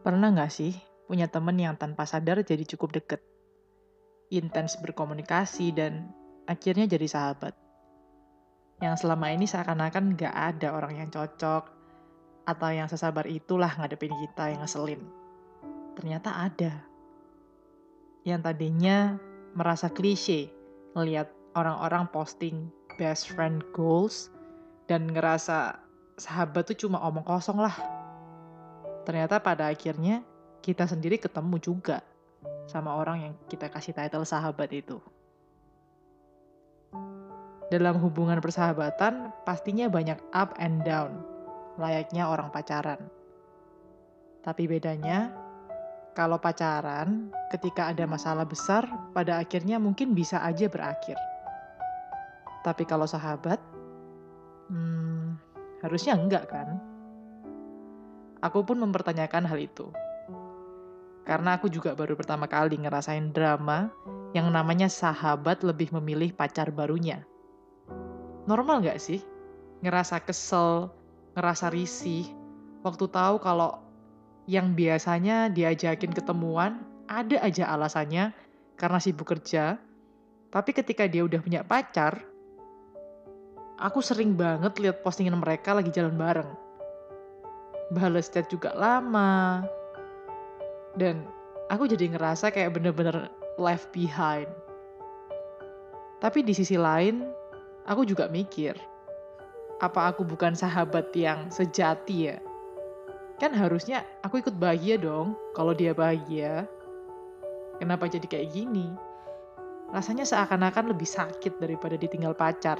Pernah nggak sih punya temen yang tanpa sadar jadi cukup deket? Intens berkomunikasi dan akhirnya jadi sahabat. Yang selama ini seakan-akan nggak ada orang yang cocok atau yang sesabar itulah ngadepin kita yang ngeselin. Ternyata ada. Yang tadinya merasa klise ngeliat orang-orang posting best friend goals dan ngerasa sahabat tuh cuma omong kosong lah ternyata pada akhirnya kita sendiri ketemu juga sama orang yang kita kasih title sahabat itu. Dalam hubungan persahabatan, pastinya banyak up and down, layaknya orang pacaran. Tapi bedanya, kalau pacaran, ketika ada masalah besar, pada akhirnya mungkin bisa aja berakhir. Tapi kalau sahabat, hmm, harusnya enggak kan? Aku pun mempertanyakan hal itu. Karena aku juga baru pertama kali ngerasain drama yang namanya sahabat lebih memilih pacar barunya. Normal nggak sih? Ngerasa kesel, ngerasa risih, waktu tahu kalau yang biasanya diajakin ketemuan, ada aja alasannya karena sibuk kerja, tapi ketika dia udah punya pacar, aku sering banget lihat postingan mereka lagi jalan bareng balas chat juga lama. Dan aku jadi ngerasa kayak bener-bener left behind. Tapi di sisi lain aku juga mikir apa aku bukan sahabat yang sejati ya? Kan harusnya aku ikut bahagia dong kalau dia bahagia. Kenapa jadi kayak gini? Rasanya seakan-akan lebih sakit daripada ditinggal pacar.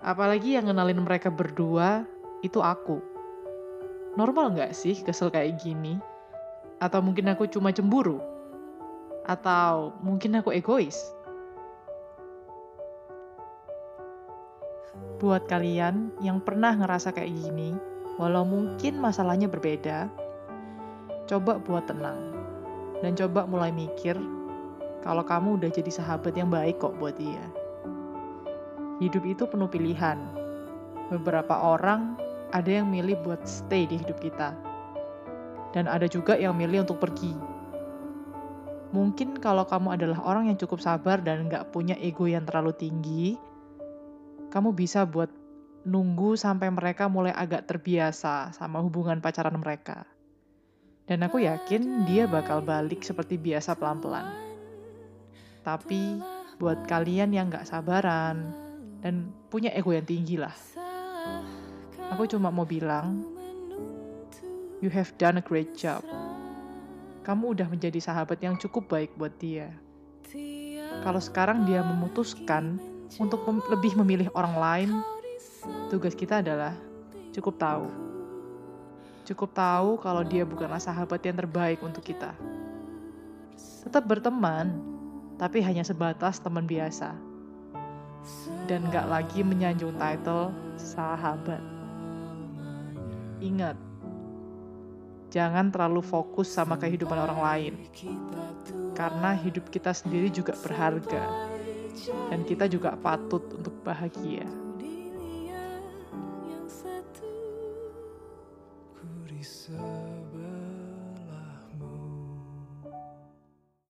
Apalagi yang ngenalin mereka berdua itu aku normal nggak sih kesel kayak gini? Atau mungkin aku cuma cemburu? Atau mungkin aku egois? Buat kalian yang pernah ngerasa kayak gini, walau mungkin masalahnya berbeda, coba buat tenang. Dan coba mulai mikir kalau kamu udah jadi sahabat yang baik kok buat dia. Hidup itu penuh pilihan. Beberapa orang ada yang milih buat stay di hidup kita. Dan ada juga yang milih untuk pergi. Mungkin kalau kamu adalah orang yang cukup sabar dan nggak punya ego yang terlalu tinggi, kamu bisa buat nunggu sampai mereka mulai agak terbiasa sama hubungan pacaran mereka. Dan aku yakin dia bakal balik seperti biasa pelan-pelan. Tapi buat kalian yang nggak sabaran dan punya ego yang tinggi lah, Aku cuma mau bilang, you have done a great job. Kamu udah menjadi sahabat yang cukup baik buat dia. Kalau sekarang dia memutuskan untuk mem lebih memilih orang lain, tugas kita adalah cukup tahu. Cukup tahu kalau dia bukanlah sahabat yang terbaik untuk kita. Tetap berteman, tapi hanya sebatas teman biasa. Dan gak lagi menyanjung title sahabat. Ingat, jangan terlalu fokus sama kehidupan orang lain, karena hidup kita sendiri juga berharga, dan kita juga patut untuk bahagia. Ku